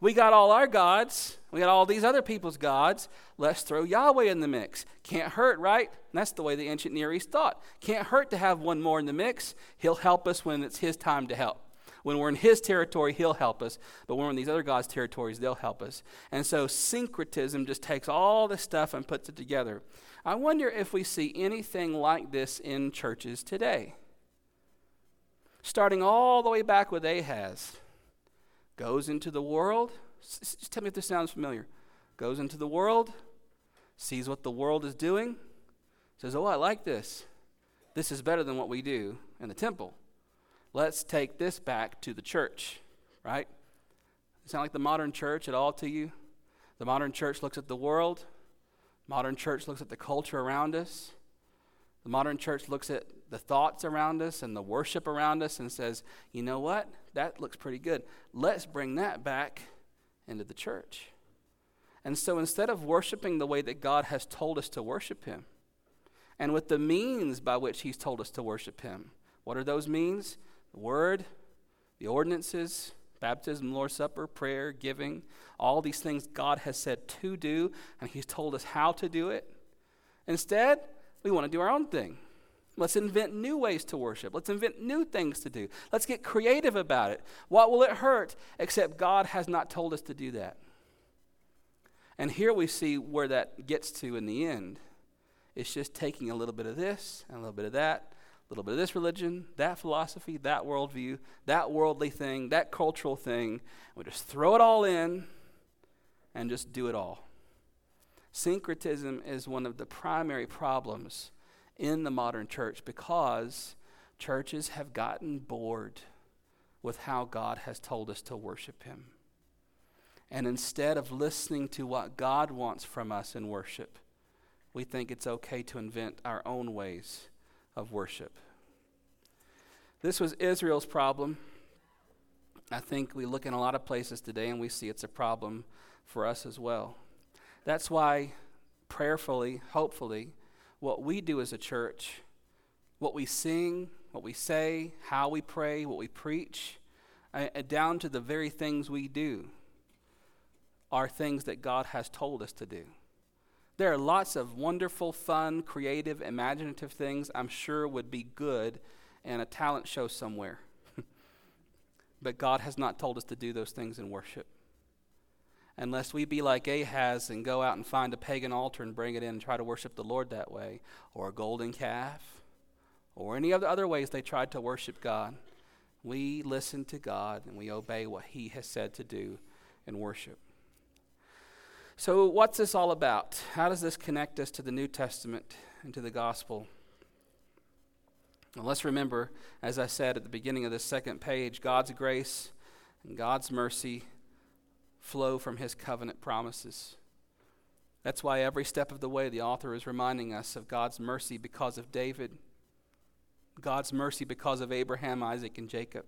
We got all our gods. We got all these other people's gods. Let's throw Yahweh in the mix. Can't hurt, right? And that's the way the ancient Near East thought. Can't hurt to have one more in the mix. He'll help us when it's his time to help. When we're in his territory, he'll help us. But when we're in these other gods' territories, they'll help us. And so syncretism just takes all this stuff and puts it together. I wonder if we see anything like this in churches today. Starting all the way back with Ahaz goes into the world. Just tell me if this sounds familiar. Goes into the world, sees what the world is doing, says, Oh, I like this. This is better than what we do in the temple. Let's take this back to the church, right? Sound like the modern church at all to you? The modern church looks at the world. Modern church looks at the culture around us. The modern church looks at the thoughts around us and the worship around us and says, you know what? That looks pretty good. Let's bring that back into the church. And so instead of worshiping the way that God has told us to worship Him, and with the means by which He's told us to worship Him, what are those means? The Word, the ordinances, baptism, Lord's Supper, prayer, giving, all these things God has said to do, and He's told us how to do it. Instead, we want to do our own thing. Let's invent new ways to worship. Let's invent new things to do. Let's get creative about it. What will it hurt except God has not told us to do that? And here we see where that gets to in the end. It's just taking a little bit of this and a little bit of that, a little bit of this religion, that philosophy, that worldview, that worldly thing, that cultural thing. We just throw it all in and just do it all. Syncretism is one of the primary problems in the modern church because churches have gotten bored with how God has told us to worship Him. And instead of listening to what God wants from us in worship we think it's okay to invent our own ways of worship. This was Israel's problem. I think we look in a lot of places today and we see it's a problem for us as well. That's why, prayerfully, hopefully, what we do as a church, what we sing, what we say, how we pray, what we preach, uh, down to the very things we do, are things that God has told us to do. There are lots of wonderful, fun, creative, imaginative things I'm sure would be good in a talent show somewhere. but God has not told us to do those things in worship. Unless we be like Ahaz and go out and find a pagan altar and bring it in and try to worship the Lord that way, or a golden calf, or any of the other ways they tried to worship God. We listen to God and we obey what He has said to do in worship. So, what's this all about? How does this connect us to the New Testament and to the gospel? Well, let's remember, as I said at the beginning of this second page, God's grace and God's mercy flow from his covenant promises. That's why every step of the way the author is reminding us of God's mercy because of David, God's mercy because of Abraham, Isaac, and Jacob.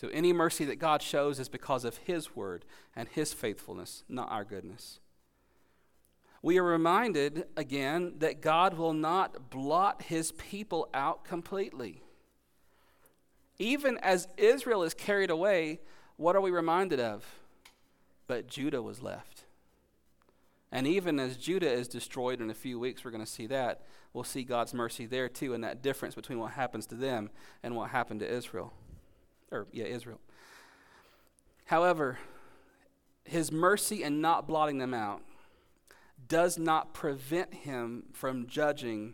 So any mercy that God shows is because of His word and His faithfulness, not our goodness. We are reminded again that God will not blot His people out completely. Even as Israel is carried away, what are we reminded of? But Judah was left. And even as Judah is destroyed in a few weeks, we're going to see that. We'll see God's mercy there too, and that difference between what happens to them and what happened to Israel or yeah, Israel. However, his mercy in not blotting them out does not prevent him from judging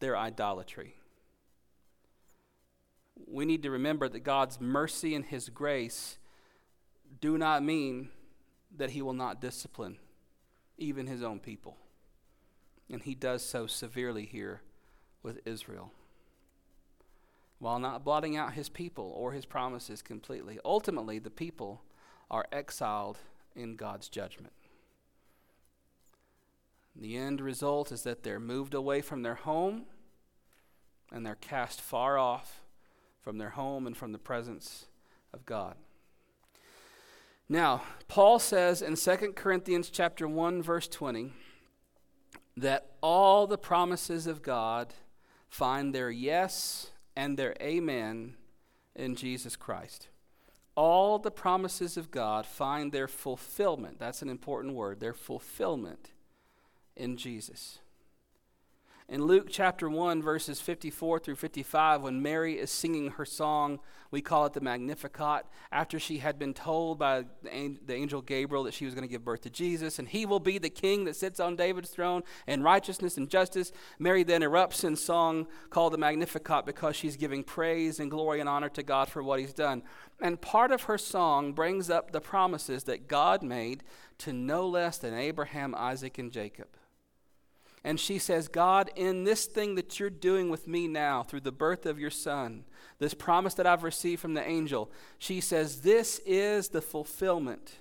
their idolatry. We need to remember that God's mercy and his grace do not mean that he will not discipline even his own people. And he does so severely here with Israel while not blotting out his people or his promises completely. Ultimately, the people are exiled in God's judgment. The end result is that they're moved away from their home and they're cast far off from their home and from the presence of God. Now, Paul says in 2 Corinthians chapter 1 verse 20 that all the promises of God find their yes and their amen in Jesus Christ. All the promises of God find their fulfillment. That's an important word, their fulfillment in Jesus. In Luke chapter 1, verses 54 through 55, when Mary is singing her song, we call it the Magnificat, after she had been told by the angel Gabriel that she was going to give birth to Jesus, and he will be the king that sits on David's throne in righteousness and justice. Mary then erupts in song called the Magnificat because she's giving praise and glory and honor to God for what he's done. And part of her song brings up the promises that God made to no less than Abraham, Isaac, and Jacob. And she says, God, in this thing that you're doing with me now through the birth of your son, this promise that I've received from the angel, she says, This is the fulfillment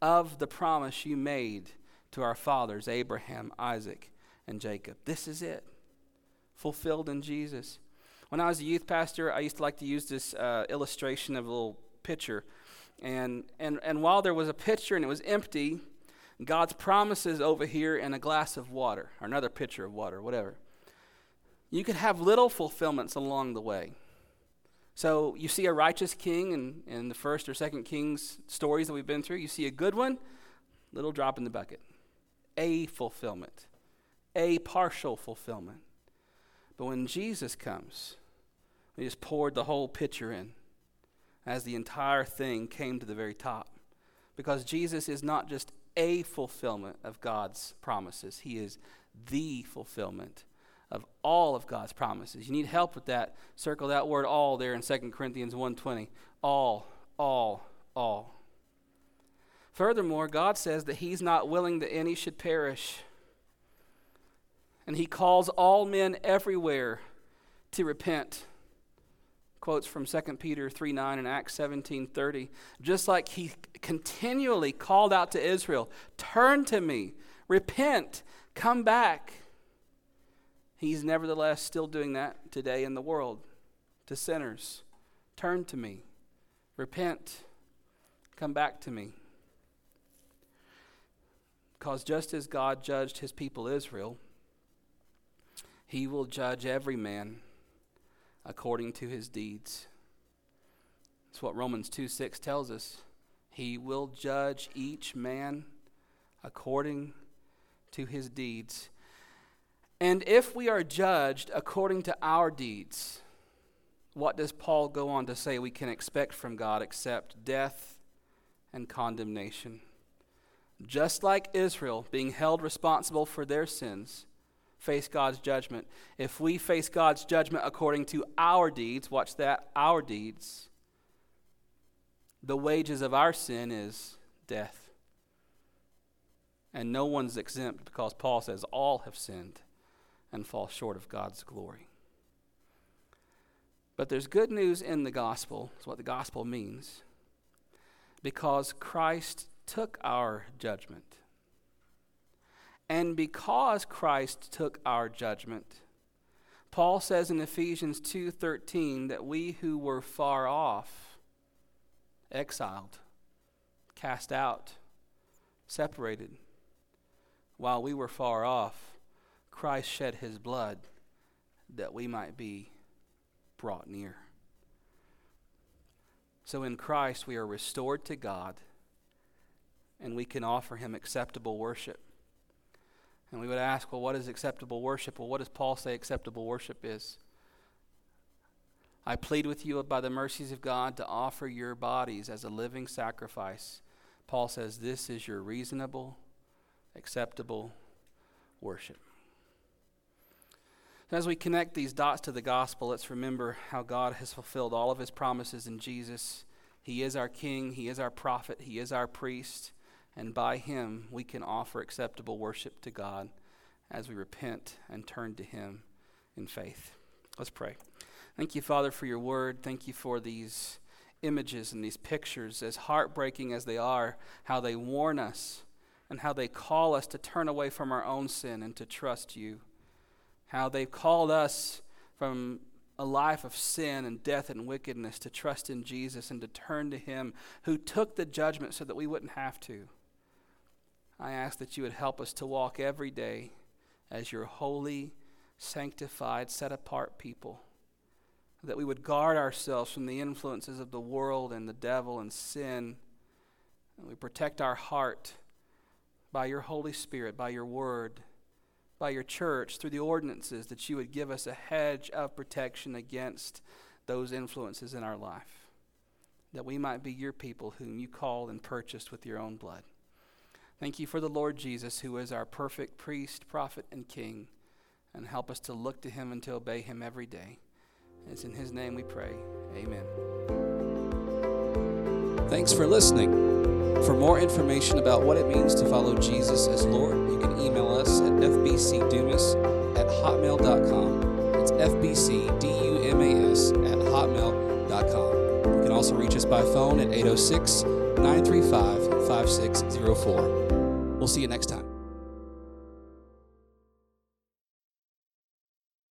of the promise you made to our fathers, Abraham, Isaac, and Jacob. This is it, fulfilled in Jesus. When I was a youth pastor, I used to like to use this uh, illustration of a little picture. And, and, and while there was a picture and it was empty, God's promises over here in a glass of water, or another pitcher of water, whatever. You could have little fulfillments along the way. So you see a righteous king in, in the first or second Kings stories that we've been through. You see a good one, little drop in the bucket. A fulfillment, a partial fulfillment. But when Jesus comes, he just poured the whole pitcher in as the entire thing came to the very top. Because Jesus is not just a fulfillment of God's promises. He is the fulfillment of all of God's promises. You need help with that. Circle that word all there in 2 Corinthians 1:20. All, all, all. Furthermore, God says that he's not willing that any should perish. And he calls all men everywhere to repent quotes from 2 Peter 3 9 and Acts 17 30. Just like he continually called out to Israel, Turn to me, Repent, come back. He's nevertheless still doing that today in the world to sinners. Turn to me, repent, come back to me. Because just as God judged his people Israel, he will judge every man according to his deeds. That's what Romans 2 6 tells us. He will judge each man according to his deeds. And if we are judged according to our deeds, what does Paul go on to say we can expect from God except death and condemnation? Just like Israel being held responsible for their sins, face God's judgment. If we face God's judgment according to our deeds, watch that, our deeds, the wages of our sin is death. And no one's exempt because Paul says all have sinned and fall short of God's glory. But there's good news in the gospel, is what the gospel means, because Christ took our judgment. And because Christ took our judgment, Paul says in Ephesians 2:13 that we who were far off, exiled, cast out, separated, while we were far off, Christ shed his blood that we might be brought near. So in Christ, we are restored to God and we can offer him acceptable worship. And we would ask, well, what is acceptable worship? Well, what does Paul say acceptable worship is? I plead with you by the mercies of God to offer your bodies as a living sacrifice. Paul says this is your reasonable, acceptable worship. As we connect these dots to the gospel, let's remember how God has fulfilled all of his promises in Jesus. He is our king, he is our prophet, he is our priest, and by him we can offer acceptable worship to God as we repent and turn to him in faith. Let's pray. Thank you, Father, for your word. Thank you for these images and these pictures, as heartbreaking as they are, how they warn us and how they call us to turn away from our own sin and to trust you how they've called us from a life of sin and death and wickedness to trust in Jesus and to turn to Him who took the judgment so that we wouldn't have to. I ask that you would help us to walk every day as your holy, sanctified, set apart people. That we would guard ourselves from the influences of the world and the devil and sin. And we protect our heart by your Holy Spirit, by your word by your church through the ordinances that you would give us a hedge of protection against those influences in our life, that we might be your people whom you called and purchased with your own blood. Thank you for the Lord Jesus, who is our perfect priest, prophet, and king, and help us to look to him and to obey him every day. It's in his name we pray. Amen. Thanks for listening. For more information about what it means to follow Jesus as Lord, you can email us at fbcdumas at hotmail.com. It's fbcdumas at hotmail.com. You can also reach us by phone at 806 935 5604. We'll see you next time.